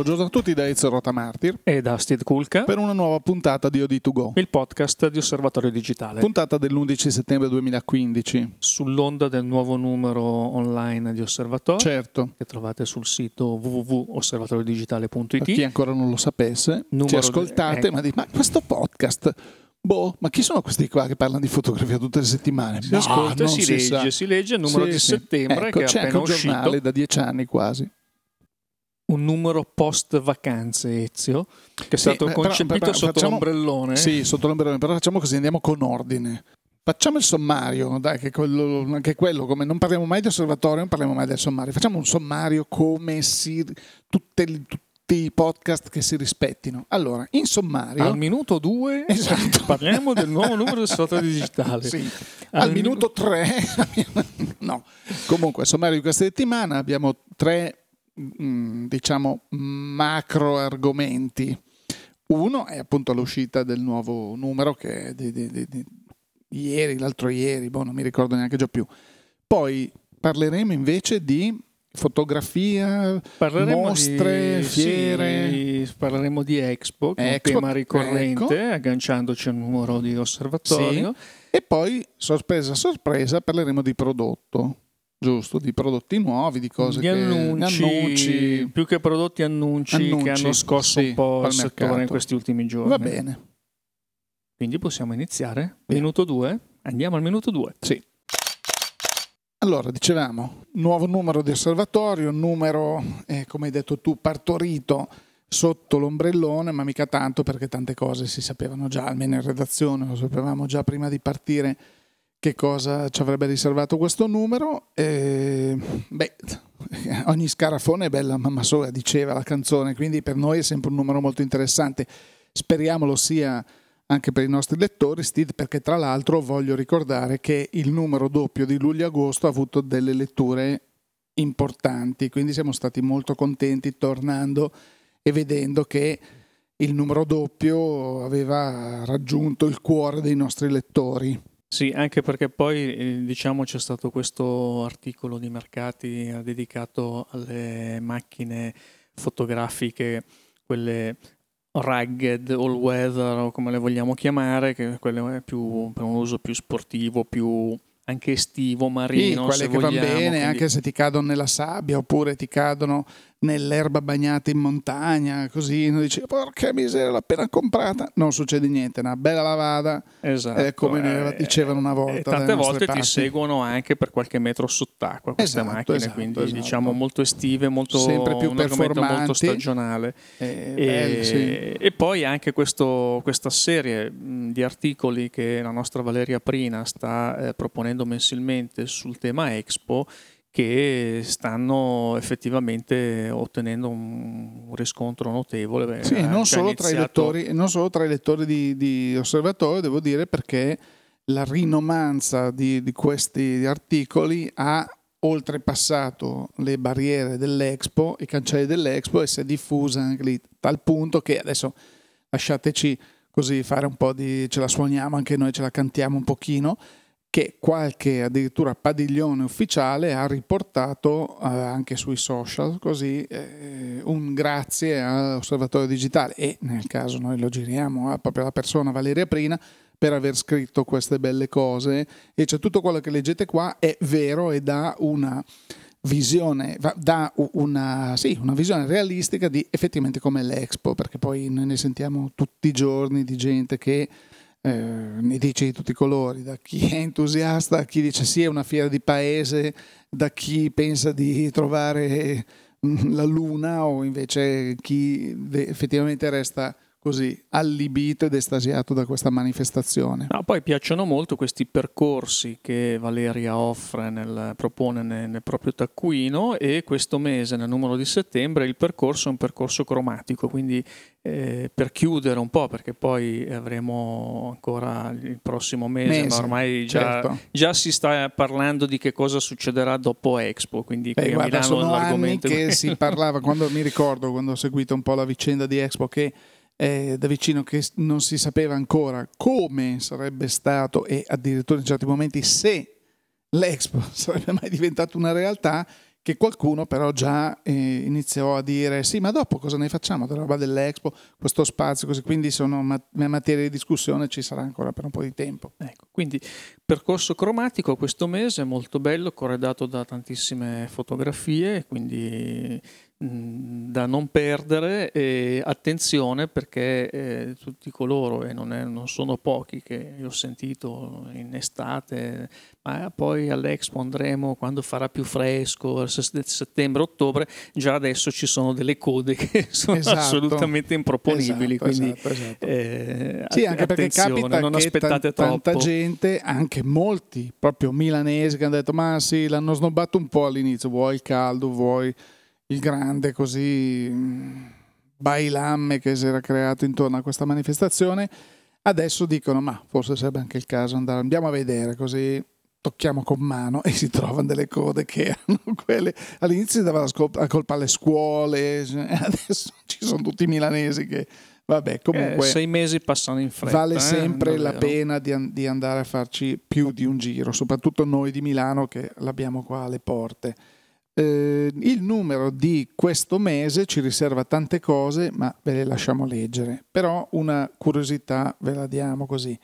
Buongiorno a tutti da Ezio Rotamartir e da Steve Kulka per una nuova puntata di OD2Go, il podcast di Osservatorio Digitale. Puntata dell'11 settembre 2015. Sull'onda del nuovo numero online di Osservatorio, certo. che trovate sul sito www.osservatoriodigitale.it. Per chi ancora non lo sapesse, numero ci ascoltate, di... eh. ma di ma questo podcast Boh, ma chi sono questi qua che parlano di fotografia tutte le settimane? Si ascolta, si, si, legge, sa. si legge il numero sì, di sì. settembre ecco, che c'è anche un giornale uscito. da dieci anni quasi un numero post vacanze Ezio che è stato sì, concepito però, però, sotto facciamo, l'ombrellone sì sotto l'ombrellone però facciamo così andiamo con ordine facciamo il sommario dai che quello, anche quello come non parliamo mai di osservatorio non parliamo mai del sommario facciamo un sommario come si tutte, tutte i podcast che si rispettino. Allora, in sommario... Al minuto 2 esatto. parliamo del nuovo numero del software digitale. Sì. Al, Al minuto 3... no. Comunque, sommario di questa settimana abbiamo tre diciamo macro argomenti. Uno è appunto l'uscita del nuovo numero che è di, di, di, di ieri, l'altro ieri, boh, non mi ricordo neanche già più. Poi parleremo invece di fotografia, parleremo mostre, di, fiere. Sì, parleremo di Expo, che Expo, è un tema ricorrente, ecco. agganciandoci al numero di osservatorio. Sì. E poi, sorpresa, sorpresa, parleremo di prodotto giusto, di prodotti nuovi, di cose di annunci, annunci, più che prodotti annunci, annunci che hanno scosso sì, un po' il settore in questi ultimi giorni. Va bene. Quindi possiamo iniziare? Bene. Minuto 2? Andiamo al minuto 2. Sì. Allora, dicevamo, nuovo numero di osservatorio, numero, eh, come hai detto tu, partorito sotto l'ombrellone, ma mica tanto perché tante cose si sapevano già, almeno in redazione, lo sapevamo già prima di partire che cosa ci avrebbe riservato questo numero. E, beh, ogni scarafone è bella mamma sola, diceva la canzone, quindi per noi è sempre un numero molto interessante. Speriamo lo sia anche per i nostri lettori, Steve, perché tra l'altro voglio ricordare che il numero doppio di luglio-agosto ha avuto delle letture importanti, quindi siamo stati molto contenti tornando e vedendo che il numero doppio aveva raggiunto il cuore dei nostri lettori. Sì, anche perché poi eh, diciamo c'è stato questo articolo di mercati eh, dedicato alle macchine fotografiche, quelle rugged, all weather o come le vogliamo chiamare, che quelle più per un uso più sportivo, più anche estivo, marino. Sì, quelle che vogliamo, vanno bene quindi... anche se ti cadono nella sabbia oppure ti cadono nell'erba bagnata in montagna, così uno dice porca miseria l'ho appena comprata, non succede niente, una bella lavata, esatto, eh, come eh, dicevano una volta. E tante volte ti seguono anche per qualche metro sott'acqua queste esatto, macchine, esatto, quindi esatto. diciamo molto estive, molto, sempre più molto stagionale. Eh, e, belli, sì. e, poi anche questo, questa serie di articoli che la nostra Valeria Prina sta eh, proponendo mensilmente sul tema Expo che stanno effettivamente ottenendo un riscontro notevole. Sì, non solo, lettori, non solo, tra i lettori, di, di osservatorio, devo dire, perché la rinomanza di, di questi articoli ha oltrepassato le barriere dell'Expo, i cancelli dell'Expo e si è diffusa anche lì, tal punto che adesso lasciateci così fare un po' di... ce la suoniamo anche noi, ce la cantiamo un pochino, che qualche addirittura padiglione ufficiale ha riportato eh, anche sui social così eh, un grazie all'osservatorio digitale. E nel caso noi lo giriamo a proprio la persona Valeria Prina per aver scritto queste belle cose. E cioè tutto quello che leggete qua è vero e dà una visione, dà una, sì, una visione realistica di effettivamente come l'Expo perché poi noi ne sentiamo tutti i giorni di gente che eh, ne dice di tutti i colori, da chi è entusiasta a chi dice sì è una fiera di paese, da chi pensa di trovare mm, la luna o invece chi effettivamente resta così allibito ed estasiato da questa manifestazione. No, poi piacciono molto questi percorsi che Valeria offre, nel, propone nel, nel, proprio taccuino e questo mese, nel numero di settembre, il percorso è un percorso cromatico, quindi eh, per chiudere un po', perché poi avremo ancora il prossimo mese, mese ma ormai già, certo. già, si sta parlando di che cosa succederà dopo Expo, quindi qui guarda, a Milano sono anni che si parlava, quando mi ricordo, quando ho seguito un po' la vicenda di Expo, che eh, da vicino che non si sapeva ancora come sarebbe stato e addirittura in certi momenti se l'Expo sarebbe mai diventata una realtà che qualcuno però già eh, iniziò a dire sì ma dopo cosa ne facciamo della roba dell'Expo, questo spazio così, quindi sono mat- materie di discussione ci sarà ancora per un po' di tempo. Ecco, quindi percorso cromatico questo mese molto bello, corredato da tantissime fotografie, quindi da non perdere e attenzione perché eh, tutti coloro, e non, è, non, sono pochi che ho sentito in estate, ma poi all'Expo andremo quando farà più fresco, settembre-ottobre, già adesso ci sono delle code che sono esatto. assolutamente improponibili. Esatto, quindi, esatto, esatto. Eh, sì, anche perché capita non che aspettate t- tanta gente, anche molti, proprio milanesi, che hanno detto ma sì, l'hanno snobbato un po' all'inizio, vuoi il caldo, vuoi il grande così mm, bailamme che si era creato intorno a questa manifestazione, adesso dicono ma forse sarebbe anche il caso andare, andiamo a vedere così tocchiamo con mano e si trovano delle code che erano quelle. All'inizio si dava la colpa alle scuole adesso ci sono tutti i milanesi che vabbè comunque eh, sei mesi passano in fretta vale eh, sempre la pena di, di andare a farci più di un giro soprattutto noi di Milano che l'abbiamo qua alle porte eh, il numero di questo mese ci riserva tante cose, ma ve le lasciamo leggere. Però una curiosità ve la diamo così.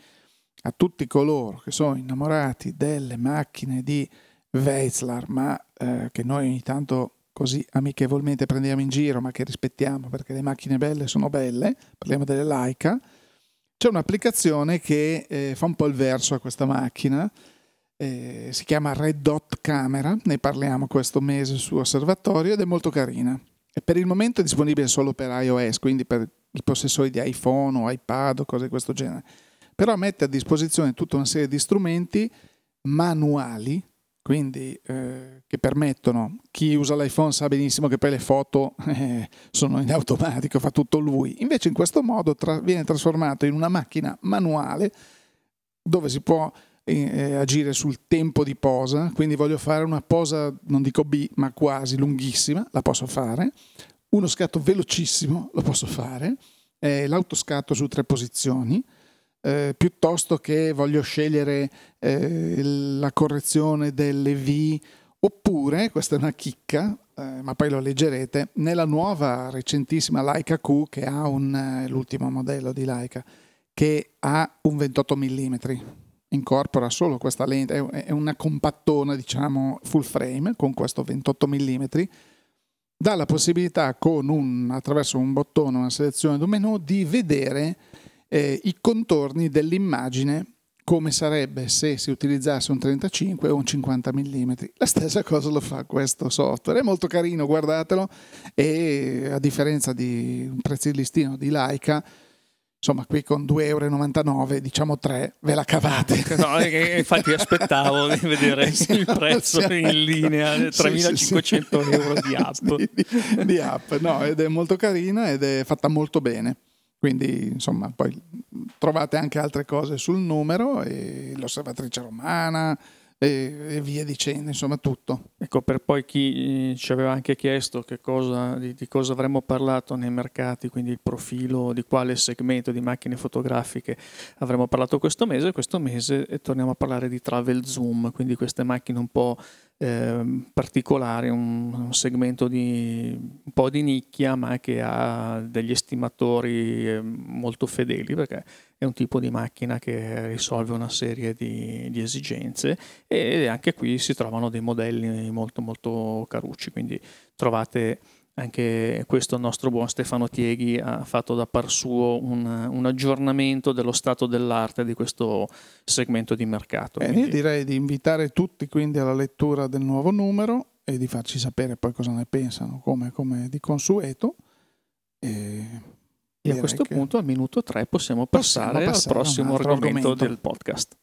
A tutti coloro che sono innamorati delle macchine di Weizlar, ma eh, che noi ogni tanto così amichevolmente prendiamo in giro, ma che rispettiamo perché le macchine belle sono belle, parliamo delle Leica, c'è un'applicazione che eh, fa un po' il verso a questa macchina eh, si chiama Red Dot Camera, ne parliamo questo mese su Osservatorio ed è molto carina. E per il momento è disponibile solo per iOS, quindi per i possessori di iPhone o iPad o cose di questo genere. Però mette a disposizione tutta una serie di strumenti manuali, quindi eh, che permettono, chi usa l'iPhone sa benissimo che poi le foto eh, sono in automatico, fa tutto lui. Invece in questo modo tra- viene trasformato in una macchina manuale dove si può eh, agire sul tempo di posa, quindi voglio fare una posa, non dico B, ma quasi lunghissima, la posso fare, uno scatto velocissimo, lo posso fare, eh, l'autoscatto su tre posizioni, eh, piuttosto che voglio scegliere eh, la correzione delle V, oppure, questa è una chicca, eh, ma poi lo leggerete, nella nuova recentissima Leica Q, che ha un, eh, l'ultimo modello di Leica, che ha un 28 mm incorpora solo questa lente, è una compattona diciamo full frame con questo 28 mm, dà la possibilità con un, attraverso un bottone, una selezione d'un menu di vedere eh, i contorni dell'immagine come sarebbe se si utilizzasse un 35 o un 50 mm. La stessa cosa lo fa questo software, è molto carino, guardatelo e a differenza di un prezzo di listino di Leica insomma qui con 2,99 euro diciamo 3 ve la cavate. No, infatti aspettavo di vedere il prezzo in linea 3500 sì, euro di app. Di, di, app. No ed è molto carina ed è fatta molto bene. Quindi insomma poi trovate anche altre cose sul numero e l'osservatrice romana e, via dicendo, insomma tutto. Ecco, per poi chi eh, ci aveva anche chiesto cosa, di, di, cosa avremmo parlato nei mercati, quindi il profilo di quale segmento di macchine fotografiche avremmo parlato questo mese, questo mese torniamo a parlare di travel zoom, quindi queste macchine un po' eh, particolari, un, un, segmento di un po' di nicchia, ma che ha degli estimatori eh, molto fedeli perché è un tipo di macchina che risolve una serie di, di esigenze e anche qui si trovano dei modelli molto molto carucci, quindi trovate anche questo nostro buon Stefano Tieghi ha fatto da par suo un, un aggiornamento dello stato dell'arte di questo segmento di mercato. Bene, io direi di invitare tutti quindi alla lettura del nuovo numero e di farci sapere poi cosa ne pensano, come, come di consueto. E, e a questo punto al minuto 3 possiamo passare, possiamo passare al prossimo argomento, argomento del podcast.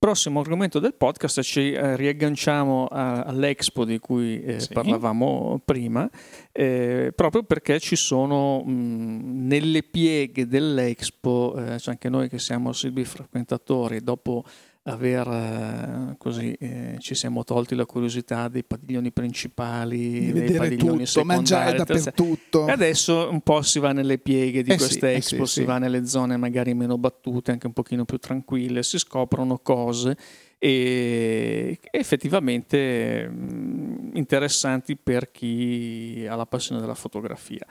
Prossimo argomento del podcast ci eh, riagganciamo a, all'Expo di cui eh, sì. parlavamo prima, eh, proprio perché ci sono mh, nelle pieghe dell'Expo, eh, cioè anche noi che siamo Silvi frequentatori, dopo aver eh, così eh, ci siamo tolti la curiosità dei padiglioni principali, di dei padiglioni tutto, mangiare dappertutto. E adesso un po' si va nelle pieghe di eh queste sì, eh expo, sì, si sì. va nelle zone magari meno battute, anche un pochino più tranquille, si scoprono cose e effettivamente mm, interessanti per chi ha la passione della fotografia.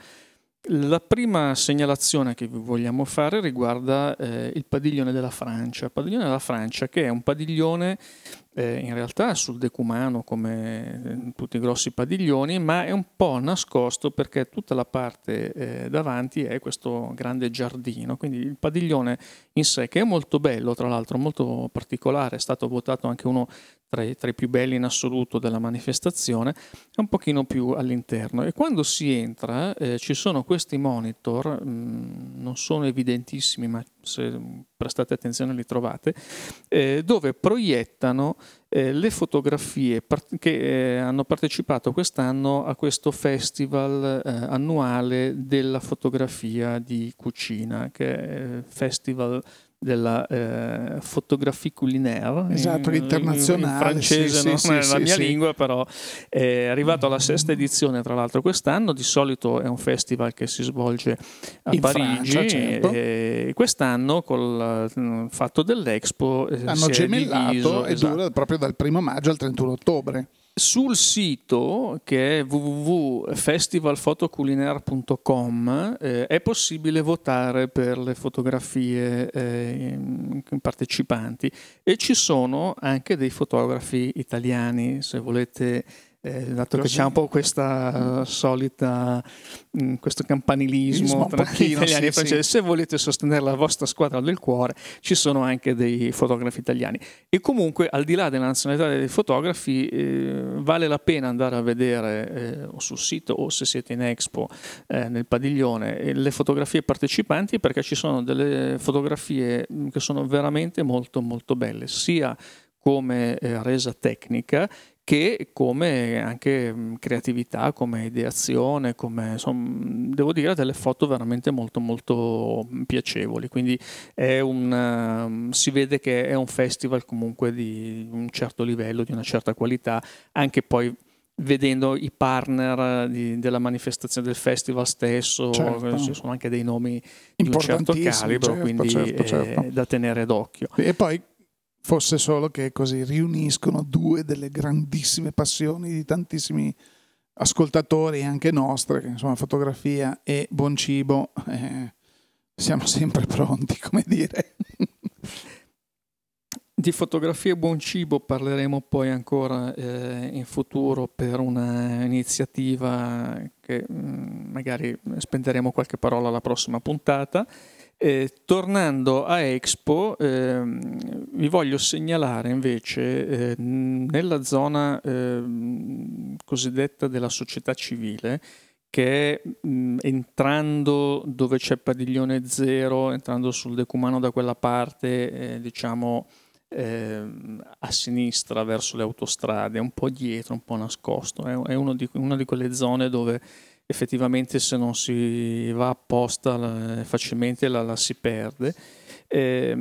La prima segnalazione che vogliamo fare riguarda eh, il padiglione della Francia. Il padiglione della Francia che è un padiglione eh, in realtà sul decumano come eh, tutti i grossi padiglioni, ma è un po' nascosto perché tutta la parte eh, davanti è questo grande giardino, quindi il padiglione in sé che è molto bello, tra l'altro molto particolare, è stato votato anche uno tra i, tra i, più belli in assoluto della manifestazione, è un pochino più all'interno. E quando si entra eh, ci sono questi monitor, mh, mm, non sono evidentissimi ma se prestate attenzione li trovate, eh, dove proiettano eh, le fotografie part- che eh, hanno partecipato quest'anno a questo festival eh, annuale della fotografia di cucina, che è il Festival della eh, fotografie culinaire esatto, internazionale in francese sì, non sì, è sì, la mia lingua però è arrivato alla sesta edizione tra l'altro quest'anno di solito è un festival che si svolge a in Parigi Francia, certo. e quest'anno col mm, fatto dell'Expo eh, hanno gemellato diviso, e esatto. dura proprio dal primo maggio al 31 ottobre sul sito che è www.festivalfotoculinaire.com eh, è possibile votare per le fotografie eh, partecipanti. E ci sono anche dei fotografi italiani se volete eh, dato che c'è un po' questa uh, solita mh, questo campanilismo tra pochino, italiani e sì, francesi. Sì. se volete sostenere la vostra squadra del cuore ci sono anche dei fotografi italiani. E comunque al di là della nazionalità dei fotografi eh, vale la pena andare a vedere eh, o sul sito o se siete in Expo eh, nel padiglione eh, le fotografie partecipanti perché ci sono delle fotografie mh, che sono veramente molto molto belle sia come eh, resa tecnica che come anche mh, creatività, come ideazione, come insomma, devo dire delle foto veramente molto molto piacevoli. Quindi è un, si vede che è un festival comunque di un certo livello, di una certa qualità, anche poi vedendo i partner di, della manifestazione del festival stesso, Certo. ci sono anche dei nomi di un certo calibro, certo, quindi certo, certo. da tenere d'occhio. e poi fosse solo che così riuniscono due delle grandissime passioni di tantissimi ascoltatori anche nostre che insomma fotografia e buon cibo eh, siamo sempre pronti come dire Di fotografia e buon cibo parleremo poi ancora eh, in futuro per un'iniziativa che mh, magari spenderemo qualche parola alla prossima puntata. Eh, tornando a Expo, ehm, vi voglio segnalare invece eh, nella zona ehm, cosiddetta della società civile, che è mh, entrando dove c'è padiglione zero, entrando sul decumano da quella parte, eh, diciamo eh, a sinistra verso le autostrade, un po' dietro, un po' nascosto. È, è di, una di quelle zone dove effettivamente se non si va apposta facilmente la, la, si perde. Eh,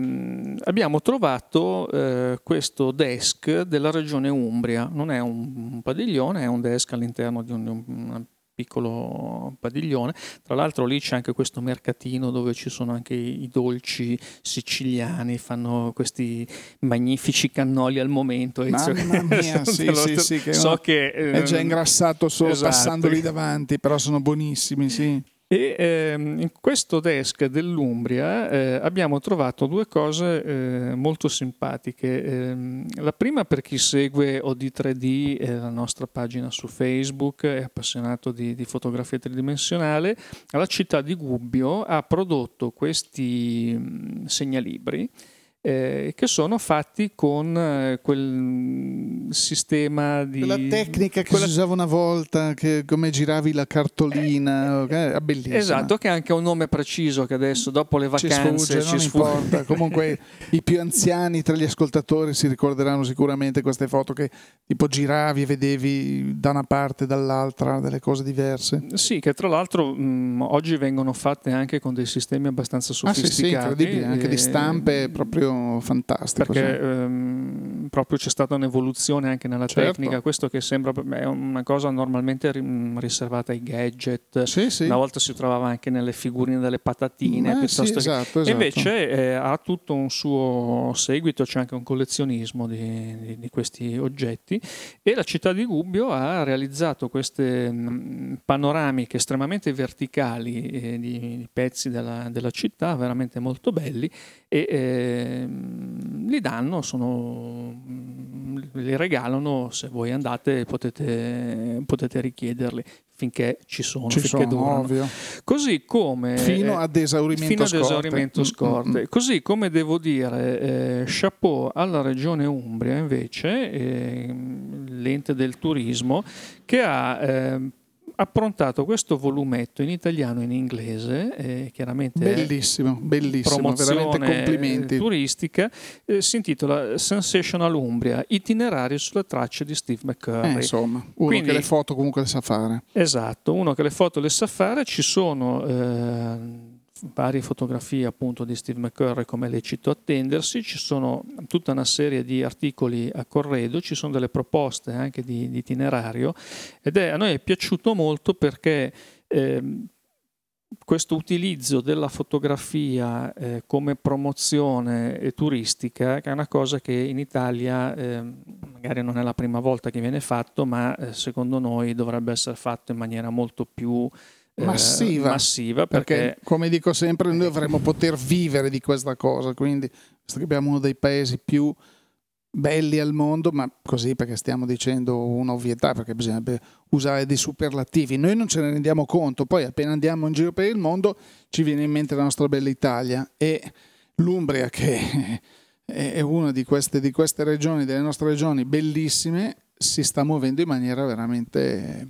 abbiamo trovato eh, questo desk della regione Umbria, non è un, un padiglione, è un desk all'interno di un una piccolo padiglione. Tra l'altro lì c'è anche questo mercatino dove ci sono anche i dolci siciliani, fanno questi magnifici cannoli al momento. Mamma mia, sì, sì, sì, che so che è già ingrassato solo esatto. passandoli davanti, però sono buonissimi, sì. E ehm, in questo desk dell'Umbria eh, abbiamo trovato due cose eh, molto simpatiche. Eh, la prima per chi segue OD3D, la nostra pagina su Facebook, è appassionato di, di, fotografia tridimensionale, la città di Gubbio ha prodotto questi mh, segnalibri eh, che sono fatti con eh, quel sistema di... Quella tecnica che quella... si usava una volta, che come giravi la cartolina, eh, è bellissima. Esatto, che ha anche un nome preciso che adesso dopo le vacanze ci sfugge, ci non importa. Comunque i più anziani tra gli ascoltatori si ricorderanno sicuramente queste foto che tipo giravi e vedevi da una parte e dall'altra delle cose diverse. Sì, che tra l'altro mh, oggi vengono fatte anche con dei sistemi abbastanza sofisticati. Ah, sì, sì, incredibile, anche di stampe proprio fantastico. Perché ehm, proprio c'è stata un'evoluzione anche nella certo. tecnica, questo che sembra è una cosa normalmente riservata ai gadget, sì, sì. una volta si trovava anche nelle figurine delle patatine, eh, sì, esatto, esatto. invece eh, ha tutto un suo seguito, c'è anche un collezionismo di, di, di, questi oggetti e la città di Gubbio ha realizzato queste mh, panoramiche estremamente verticali eh, di, di, pezzi della, della città, veramente molto belli e eh, li danno, sono, li regalano, se voi andate potete, potete richiederli finché ci sono, ci finché sono, ovvio. Così come fino ad esaurimento fino scorte. Ad esaurimento scorte. Mm-hmm. Così come devo dire eh, chapeau alla regione Umbria invece, eh, l'ente del turismo, che ha eh, approntato questo volumetto in italiano e in inglese, eh, chiaramente bellissimo, bellissimo, veramente complimenti. turistica, eh, si intitola Sensational Umbria, itinerario sulle tracce di Steve McCurry. Eh, insomma, uno Quindi, che le foto comunque le sa fare. Esatto, uno che le foto le sa fare, ci sono eh, varie fotografie appunto di Steve McCurry come è lecito attendersi, ci sono tutta una serie di articoli a corredo, ci sono delle proposte anche di, di itinerario ed è, a noi è piaciuto molto perché eh, questo utilizzo della fotografia eh, come promozione turistica, che è una cosa che in Italia eh, magari non è la prima volta che viene fatto, ma eh, secondo noi dovrebbe essere fatto in maniera molto più eh, massiva, massiva perché, perché, come dico sempre noi dovremmo poter vivere di questa cosa quindi visto che abbiamo uno dei paesi più belli al mondo ma così perché stiamo dicendo un'ovvietà perché bisognerebbe usare dei superlativi. Noi non ce ne rendiamo conto poi appena andiamo in giro per il mondo ci viene in mente la nostra bella Italia. E l'Umbria che è una di queste, di queste regioni delle nostre regioni bellissime si sta muovendo in maniera veramente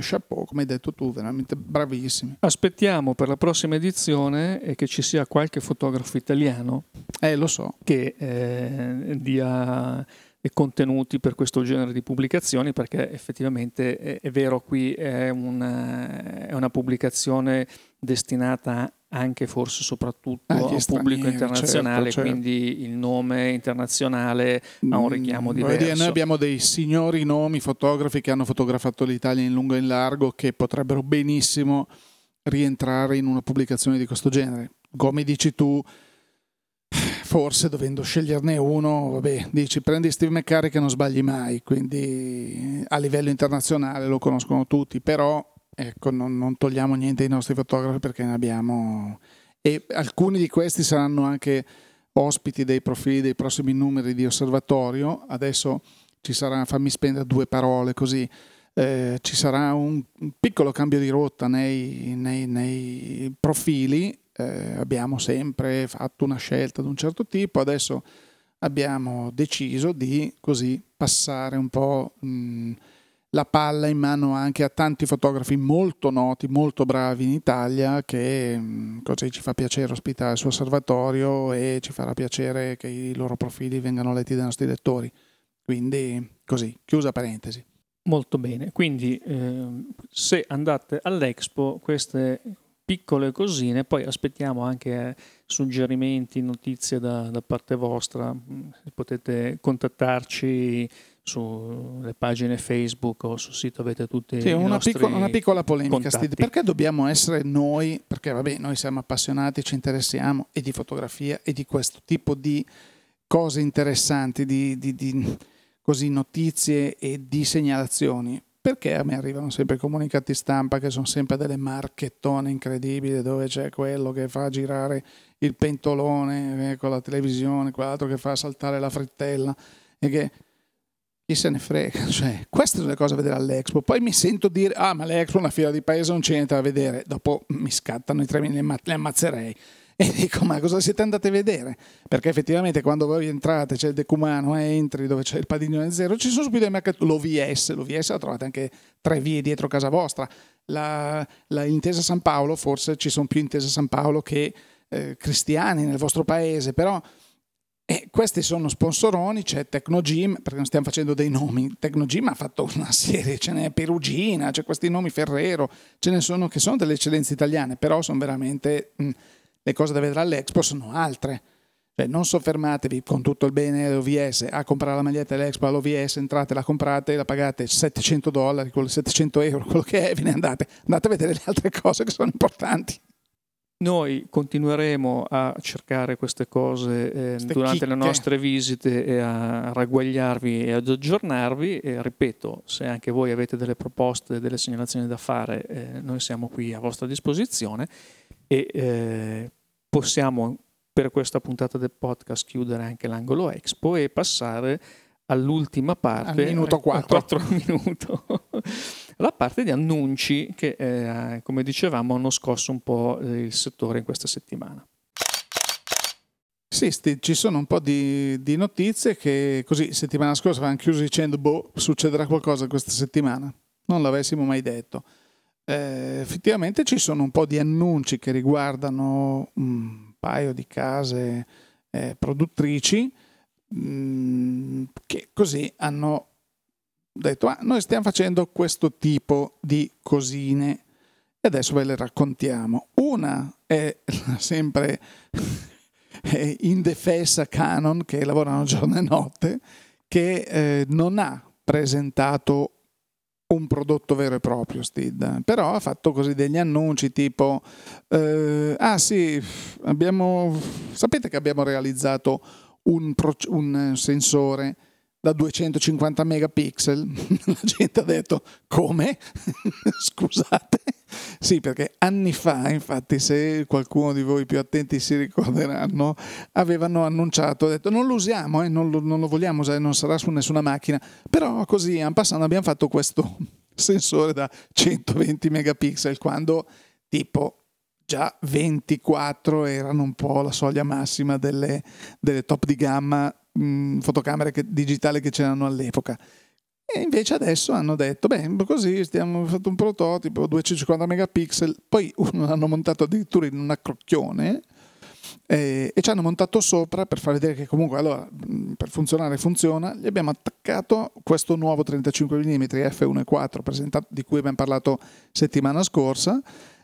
chapeau, come hai detto tu, veramente bravissimi. Aspettiamo per la prossima edizione che ci sia qualche fotografo italiano eh, lo so. che eh, dia contenuti per questo genere di pubblicazioni perché effettivamente è, è vero qui è una, è una pubblicazione destinata anche forse soprattutto a un pubblico internazionale, certo, certo. quindi il nome internazionale ha un richiamo mm, diverso. Dire, noi abbiamo dei signori nomi fotografi che hanno fotografato l'Italia in lungo e in largo che potrebbero benissimo rientrare in una pubblicazione di questo genere. Come dici tu, forse dovendo sceglierne uno, vabbè, dici prendi Steve McCarry che non sbagli mai, quindi a livello internazionale lo conoscono tutti, però ecco, non, non togliamo niente ai nostri fotografi perché ne abbiamo e alcuni di questi saranno anche ospiti dei profili dei prossimi numeri di osservatorio. Adesso ci sarà, fammi spendere due parole così, eh, ci sarà un, un, piccolo cambio di rotta nei, nei, nei profili eh, abbiamo sempre fatto una scelta di un certo tipo, adesso abbiamo deciso di così passare un po' mh, la palla in mano anche a tanti fotografi molto noti, molto bravi in Italia che mh, così ci fa piacere ospitare il suo osservatorio e ci farà piacere che i loro profili vengano letti dai nostri lettori. Quindi così, chiusa parentesi. Molto bene, quindi eh, se andate all'Expo queste piccole cosine, poi aspettiamo anche suggerimenti, notizie da, da parte vostra, potete contattarci sulle pagine Facebook o sul sito avete tutti sì, una, piccola, una piccola polemica Steve. perché dobbiamo essere noi perché vabbè noi siamo appassionati ci interessiamo e di fotografia e di questo tipo di cose interessanti di, di, di così notizie e di segnalazioni perché a me arrivano sempre comunicati stampa che sono sempre delle marchettone incredibili dove c'è quello che fa girare il pentolone eh, con la televisione, quell'altro che fa saltare la frittella e che chi se ne frega, cioè, queste sono le cose da vedere all'Expo. Poi mi sento dire, ah ma l'Expo è una fiera di paese, non c'è niente da vedere. Dopo mi scattano i tre minuti, le ammazzerei. E dico, ma cosa siete andati a vedere? Perché effettivamente quando voi entrate, c'è il decumano, eh, entri dove c'è il padiglione zero, ci sono subito i mercati, l'OVS, l'OVS la trovate anche tre vie dietro casa vostra. La, la Intesa San Paolo, forse ci sono più Intesa San Paolo che eh, cristiani nel vostro paese, però... E questi sono sponsoroni, c'è Tecnogym, perché non stiamo facendo dei nomi, Tecnogym ha fatto una serie, ce n'è Perugina, c'è questi nomi Ferrero, ce ne sono che sono delle eccellenze italiane, però sono veramente... Mh, le cose da vedere all'Expo sono altre. Cioè, non soffermatevi con tutto il bene dell'OVS a comprare la maglietta dell'Expo all'OVS, entrate, la comprate, la pagate 700 dollari, 700 euro, quello che è, ve ne andate. Andate a vedere le altre cose che sono importanti. Noi continueremo a cercare queste cose eh, durante chicche. le nostre visite e a ragguagliarvi e ad aggiornarvi. E ripeto, se anche voi avete delle proposte, delle segnalazioni da fare, eh, noi siamo qui a vostra disposizione e eh, possiamo per questa puntata del podcast chiudere anche l'angolo Expo e passare all'ultima parte. Al minuto 4. 4 minuto. La parte di annunci che, eh, come dicevamo, hanno scosso un po' il settore in questa settimana. Sì, sti, ci sono un po' di, di, notizie che così settimana scorsa avevamo chiuso dicendo boh, succederà qualcosa questa settimana. Non l'avessimo mai detto. Eh, effettivamente ci sono un po' di annunci che riguardano un paio di case eh, produttrici mh, mm, che così hanno detto ah, noi stiamo facendo questo tipo di cosine e adesso ve le raccontiamo. Una è sempre indefessa Canon che lavorano giorno e notte che eh, non ha presentato un prodotto vero e proprio Steed, però ha fatto così degli annunci tipo eh, ah sì, abbiamo sapete che abbiamo realizzato un, un sensore da 250 megapixel. La gente ha detto come? Scusate. Sì, perché anni fa, infatti, se qualcuno di voi più attenti si ricorderanno, avevano annunciato, detto non lo usiamo, eh, non, lo, non, lo, vogliamo usare, non sarà su nessuna macchina, però così, en passando, abbiamo fatto questo sensore da 120 megapixel, quando tipo già 24 erano un po' la soglia massima delle, delle top di gamma mh, fotocamere che, digitali che c'erano all'epoca. E invece adesso hanno detto, beh, così abbiamo fatto un prototipo, 250 megapixel, poi l'hanno montato addirittura in un accrocchione eh, e ci hanno montato sopra per far vedere che comunque allora, per funzionare funziona, gli abbiamo attaccato questo nuovo 35 mm f1.4 presentato, di cui abbiamo parlato settimana scorsa,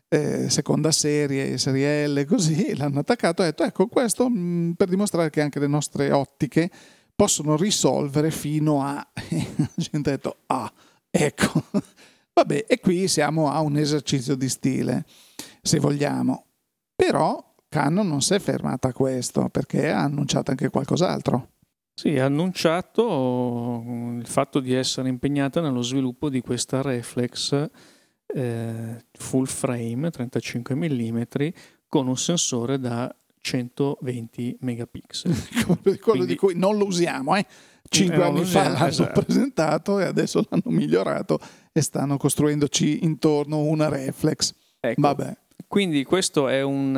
eh, seconda serie, serie L, così, l'hanno attaccato e ha detto ecco questo mh, mm, per dimostrare che anche le nostre ottiche possono risolvere fino a... la gente ha detto ah, ecco, vabbè, e qui siamo a un esercizio di stile, se vogliamo. Però Canon non si è fermata a questo perché ha annunciato anche qualcos'altro. Sì, ha annunciato il fatto di essere impegnata nello sviluppo di questa reflex eh, full frame 35 mm con un sensore da 120 megapixel. Quello Quindi, di cui non lo usiamo, eh? Cinque anni fa l'hanno esatto. presentato e adesso l'hanno migliorato e stanno costruendoci intorno una reflex. Ecco, Vabbè. Quindi questo è un...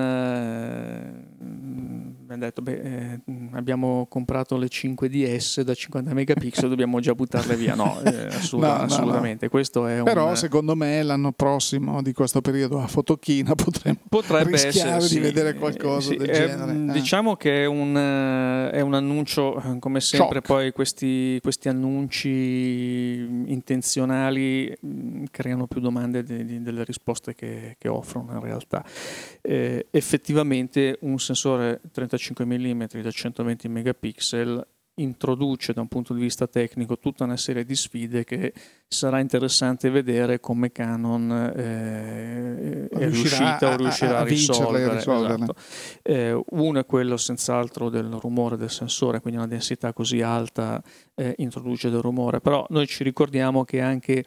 Uh, abbiamo detto, beh, eh, abbiamo comprato le 5DS da 50 megapixel, dobbiamo già buttarle via. No, eh, assurd- no, no assolutamente. No. Questo è Però un... secondo me l'anno prossimo di questo periodo a Fotochina potremmo Potrebbe rischiare essere, di sì, vedere qualcosa sì, del eh, genere. Diciamo che è un, eh, è un, annuncio, come sempre Shock. poi questi, questi, annunci intenzionali mm, creano più domande di, di, delle risposte che, che, offrono in realtà. Eh, effettivamente un sensore 35 35 mm da 120 megapixel introduce da un punto di vista tecnico tutta una serie di sfide che sarà interessante vedere come Canon eh, è riuscita o riuscirà a, a, a risolvere. Esatto. Eh, uno è quello senz'altro del rumore del sensore, quindi una densità così alta eh, introduce del rumore, però noi ci ricordiamo che anche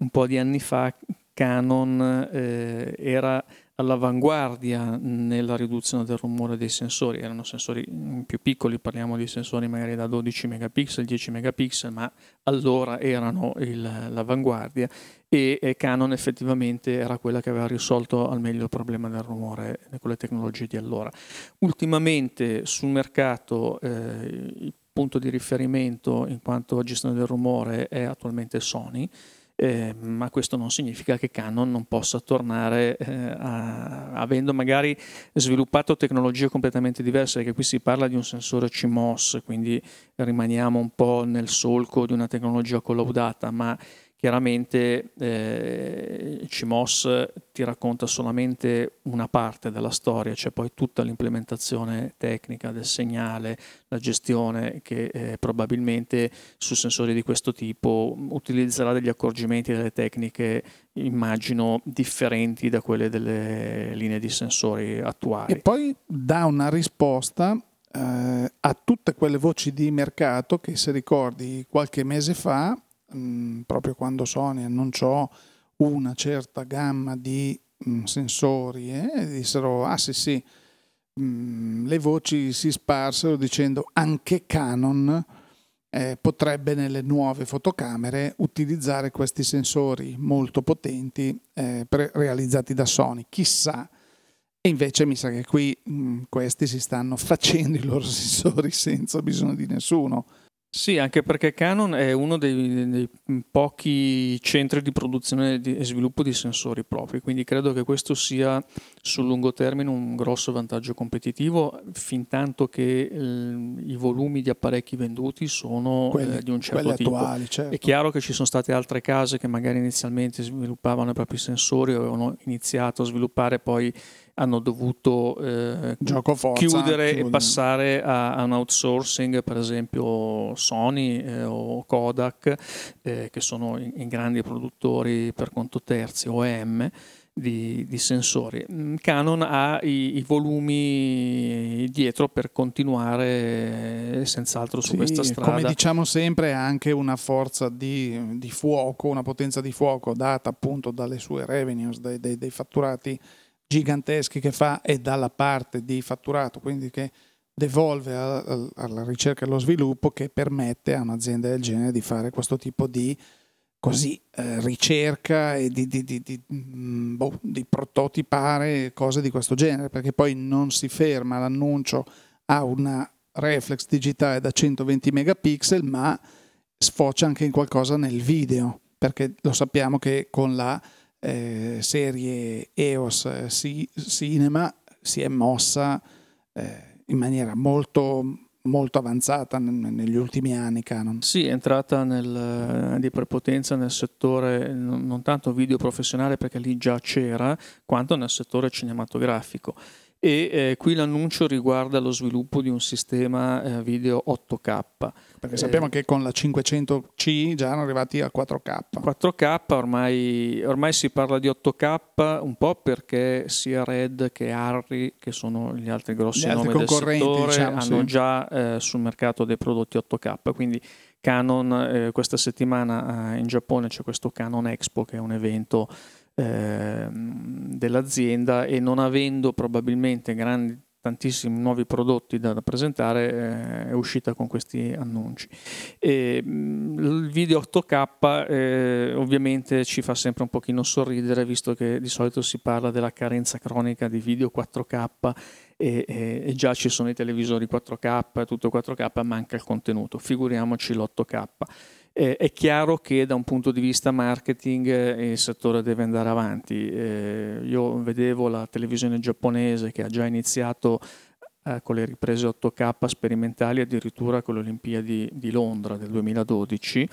un po' di anni fa Canon eh, era all'avanguardia nella riduzione del rumore dei sensori, erano sensori più piccoli, parliamo di sensori magari da 12 megapixel, 10 megapixel, ma allora erano il, l'avanguardia e, Canon effettivamente era quella che aveva risolto al meglio il problema del rumore con le tecnologie di allora. Ultimamente sul mercato eh, il punto di riferimento in quanto a gestione del rumore è attualmente Sony, eh, ma questo non significa che Canon non possa tornare eh, a, avendo magari sviluppato tecnologie completamente diverse, perché qui si parla di un sensore CMOS, quindi rimaniamo un po' nel solco di una tecnologia collaudata, ma Chiaramente eh, CMOS ti racconta solamente una parte della storia, c'è poi tutta l'implementazione tecnica del segnale, la gestione che eh, probabilmente su sensori di questo tipo utilizzerà degli accorgimenti e delle tecniche immagino differenti da quelle delle linee di sensori attuali. E poi dà una risposta eh, a tutte quelle voci di mercato che se ricordi qualche mese fa mm, proprio quando Sony annunciò una certa gamma di mh, mm, sensori e eh, dissero ah sì sì mh, mm, le voci si sparsero dicendo anche Canon eh, potrebbe nelle nuove fotocamere utilizzare questi sensori molto potenti eh, pre- realizzati da Sony. Chissà. E invece mi sa che qui mh, questi si stanno facendo i loro sensori senza bisogno di nessuno sì, anche perché Canon è uno dei, dei pochi centri di produzione e sviluppo di sensori propri, quindi credo che questo sia sul lungo termine un grosso vantaggio competitivo, fin tanto che eh, i volumi di apparecchi venduti sono quelli, eh, di un certo tipo. Attuali, certo. È chiaro che ci sono state altre case che magari inizialmente sviluppavano i propri sensori o avevano iniziato a sviluppare poi hanno dovuto eh, chiudere e passare a, a, un outsourcing, per esempio Sony eh, o Kodak, eh, che sono i, i, grandi produttori per conto terzi, OEM. Di, di sensori. Mm, Canon ha i, i, volumi dietro per continuare senz'altro su sì, questa strada. Come diciamo sempre, ha anche una forza di, di, fuoco, una potenza di fuoco data appunto dalle sue revenues, dai, dai, dai fatturati giganteschi che fa e dalla parte di fatturato, quindi che devolve alla ricerca e allo sviluppo che permette a un'azienda del genere di fare questo tipo di così, eh, ricerca e di, di, di, mm, boh, di prototipare cose di questo genere, perché poi non si ferma l'annuncio a una reflex digitale da 120 megapixel, ma sfocia anche in qualcosa nel video, perché lo sappiamo che con la eh, serie EOS eh, Cinema si è mossa eh, in maniera molto, molto avanzata negli ultimi anni Canon. Sì, è entrata nel, di prepotenza nel settore non tanto video professionale perché lì già c'era, quanto nel settore cinematografico e eh, qui l'annuncio riguarda lo sviluppo di un sistema eh, video 8K. Perché sappiamo eh, che con la 500C già erano arrivati a 4K. 4K ormai, ormai, si parla di 8K un po' perché sia Red che Harry, che sono gli altri grossi gli nomi del settore, diciamo, hanno sì. già eh, sul mercato dei prodotti 8K. Quindi Canon eh, questa settimana eh, in Giappone c'è questo Canon Expo che è un evento Ehm, dell'azienda e non avendo probabilmente grandi, tantissimi nuovi prodotti da, da presentare eh, è uscita con questi annunci. E, mm, il video 8K eh, ovviamente ci fa sempre un pochino sorridere visto che di solito si parla della carenza cronica di video 4K e, e, e già ci sono i televisori 4K, tutto 4K, manca il contenuto, figuriamoci l'8K eh, è chiaro che da un punto di vista marketing eh, il settore deve andare avanti. Eh, io vedevo la televisione giapponese che ha già iniziato eh, con le riprese 8K sperimentali addirittura con le Olimpiadi di Londra del 2012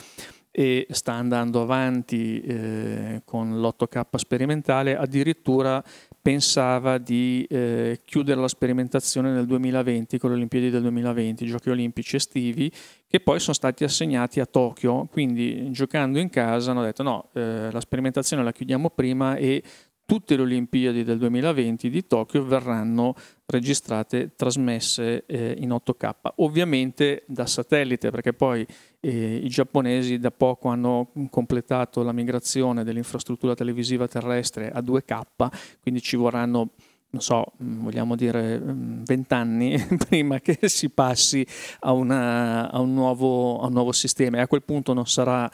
e sta andando avanti eh, con l'8K sperimentale, addirittura pensava di eh, chiudere la sperimentazione nel 2020 con le Olimpiadi del 2020, i giochi olimpici estivi, che poi sono stati assegnati a Tokyo, quindi giocando in casa hanno detto no, eh, la sperimentazione la chiudiamo prima e tutte le Olimpiadi del 2020 di Tokyo verranno registrate, trasmesse eh, in 8K, ovviamente da satellite, perché poi eh, i giapponesi da poco hanno completato la migrazione dell'infrastruttura televisiva terrestre a 2K, quindi ci vorranno non so, vogliamo dire mm, vent'anni prima che si passi a, una, a, un nuovo, a un nuovo sistema. E a quel punto non sarà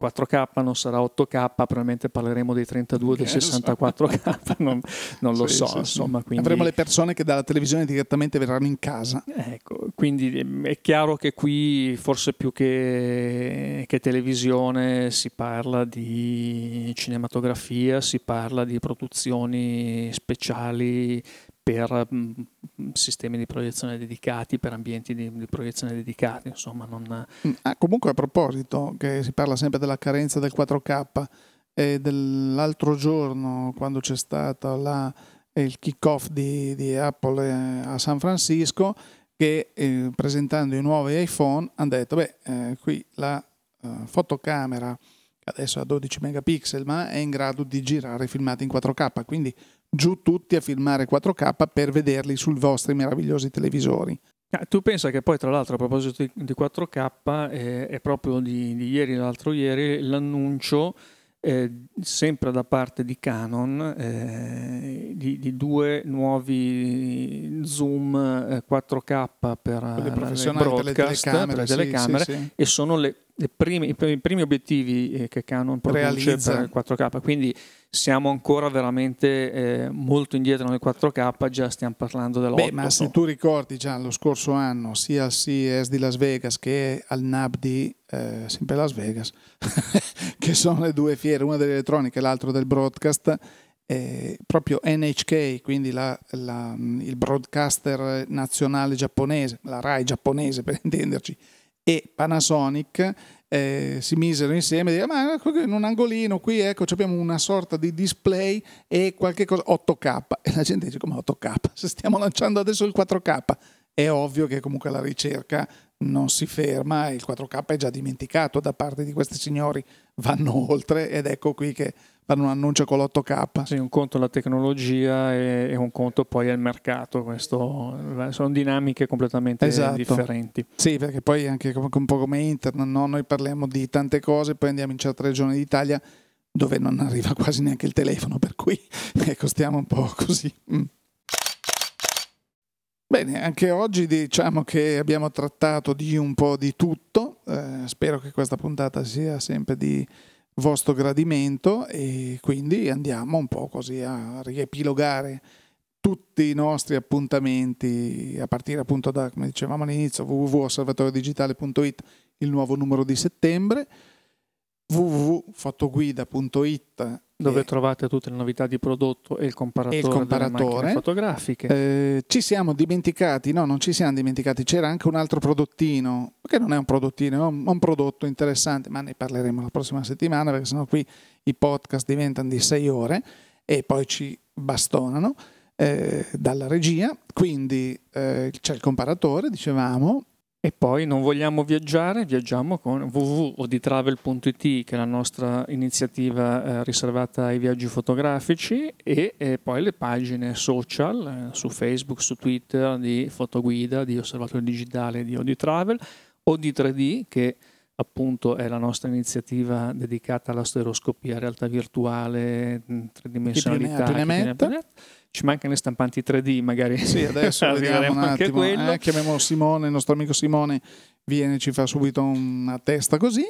4K, non sarà 8K, probabilmente parleremo dei 32, dei 64K, non, non lo sì, so. Sì, insomma, quindi... Avremo le persone che dalla televisione direttamente verranno in casa. Ecco, quindi ehm, è chiaro che qui forse più che, che televisione si parla di cinematografia, si parla di produzioni speciali per mh, sistemi di proiezione dedicati, per ambienti di, di proiezione dedicati, insomma. Non... Mm, ah, comunque a proposito, che si parla sempre della carenza del 4K, e dell'altro giorno quando c'è stato la, il kick-off di, di Apple eh, a San Francisco, che eh, presentando i nuovi iPhone hanno detto, beh, eh, qui la uh, fotocamera adesso a 12 megapixel, ma è in grado di girare filmati in 4K, quindi giù tutti a filmare 4K per vederli sui vostri meravigliosi televisori. Ah, tu pensa che poi, tra l'altro, a proposito di 4K, eh, è proprio di, di ieri, l'altro ieri, l'annuncio eh, sempre da parte di Canon eh, di, di, due nuovi zoom eh, 4K per le broadcast, telecamere, per le telecamere sì, sì. e sono le prime, i primi obiettivi eh, che Canon produce Realizza. per il 4K, quindi siamo ancora veramente eh, molto indietro nel 4K, già stiamo parlando dell'8. Beh, ma se tu ricordi già lo scorso anno, sia al CES di Las Vegas che al NAB di eh, sempre Las Vegas, che sono le due fiere, una dell'elettronica e l'altra del broadcast, eh, proprio NHK, quindi la, la, il broadcaster nazionale giapponese, la RAI giapponese per intenderci, e Panasonic eh, si misero insieme e dicono ma in un angolino qui ecco abbiamo una sorta di display e qualche cosa 8K e la gente dice come 8K se stiamo lanciando adesso il 4K è ovvio che comunque la ricerca non si ferma e il 4K è già dimenticato da parte di questi signori vanno oltre ed ecco qui che fanno un annuncio con l'8K. Sì, un conto la tecnologia e, un conto poi il mercato, Questo, sono dinamiche completamente esatto. differenti. Sì, perché poi anche un po' come internet, no? noi parliamo di tante cose, poi andiamo in certe regioni d'Italia dove non arriva quasi neanche il telefono, per cui ecco, stiamo un po' così. Mm. Bene, anche oggi diciamo che abbiamo trattato di un po' di tutto, eh, spero che questa puntata sia sempre di vostro gradimento e quindi andiamo un po' così a riepilogare tutti i nostri appuntamenti a partire appunto da, come dicevamo all'inizio, www.osservatoriodigitale.it, il nuovo numero di settembre, www.fotoguida.it dove trovate tutte le novità di prodotto e il comparatore, il comparatore. fotografiche. Eh, ci siamo dimenticati, no, non ci siamo dimenticati, c'era anche un altro prodottino, che non è un prodottino, è un, un prodotto interessante, ma ne parleremo la prossima settimana perché sennò qui i podcast diventano di sei ore e poi ci bastonano. Eh, dalla regia, quindi eh, c'è il comparatore, dicevamo, e poi non vogliamo viaggiare, viaggiamo con www.oditravel.it che è la nostra iniziativa eh, riservata ai viaggi fotografici e, e poi le pagine social eh, su Facebook, su Twitter di Fotoguida, di Osservatorio Digitale di Oditravel, Odi3D che appunto è la nostra iniziativa dedicata alla stereoscopia, realtà virtuale, tridimensionalità. Chi più ne più ne ci mancano le stampanti 3D, magari. Sì, adesso vediamo un attimo. Eh, chiamiamo Simone, il nostro amico Simone viene e ci fa subito una testa così.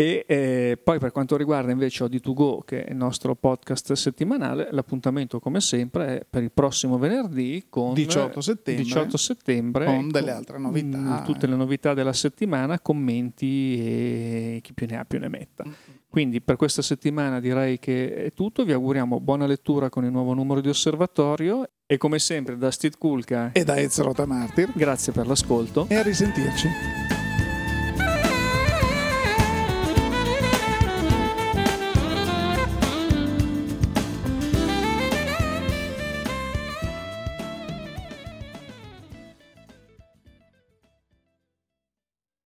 E eh, poi per quanto riguarda invece Odi2Go, che è il nostro podcast settimanale, l'appuntamento come sempre è per il prossimo venerdì con 18 settembre, 18 settembre con delle altre novità. Mm, tutte le novità della settimana, commenti e chi più ne ha più ne metta. Quindi per questa settimana direi che è tutto, vi auguriamo buona lettura con il nuovo numero di osservatorio e come sempre da Steve Kulka e da Ezra Martir. Grazie per l'ascolto e a risentirci.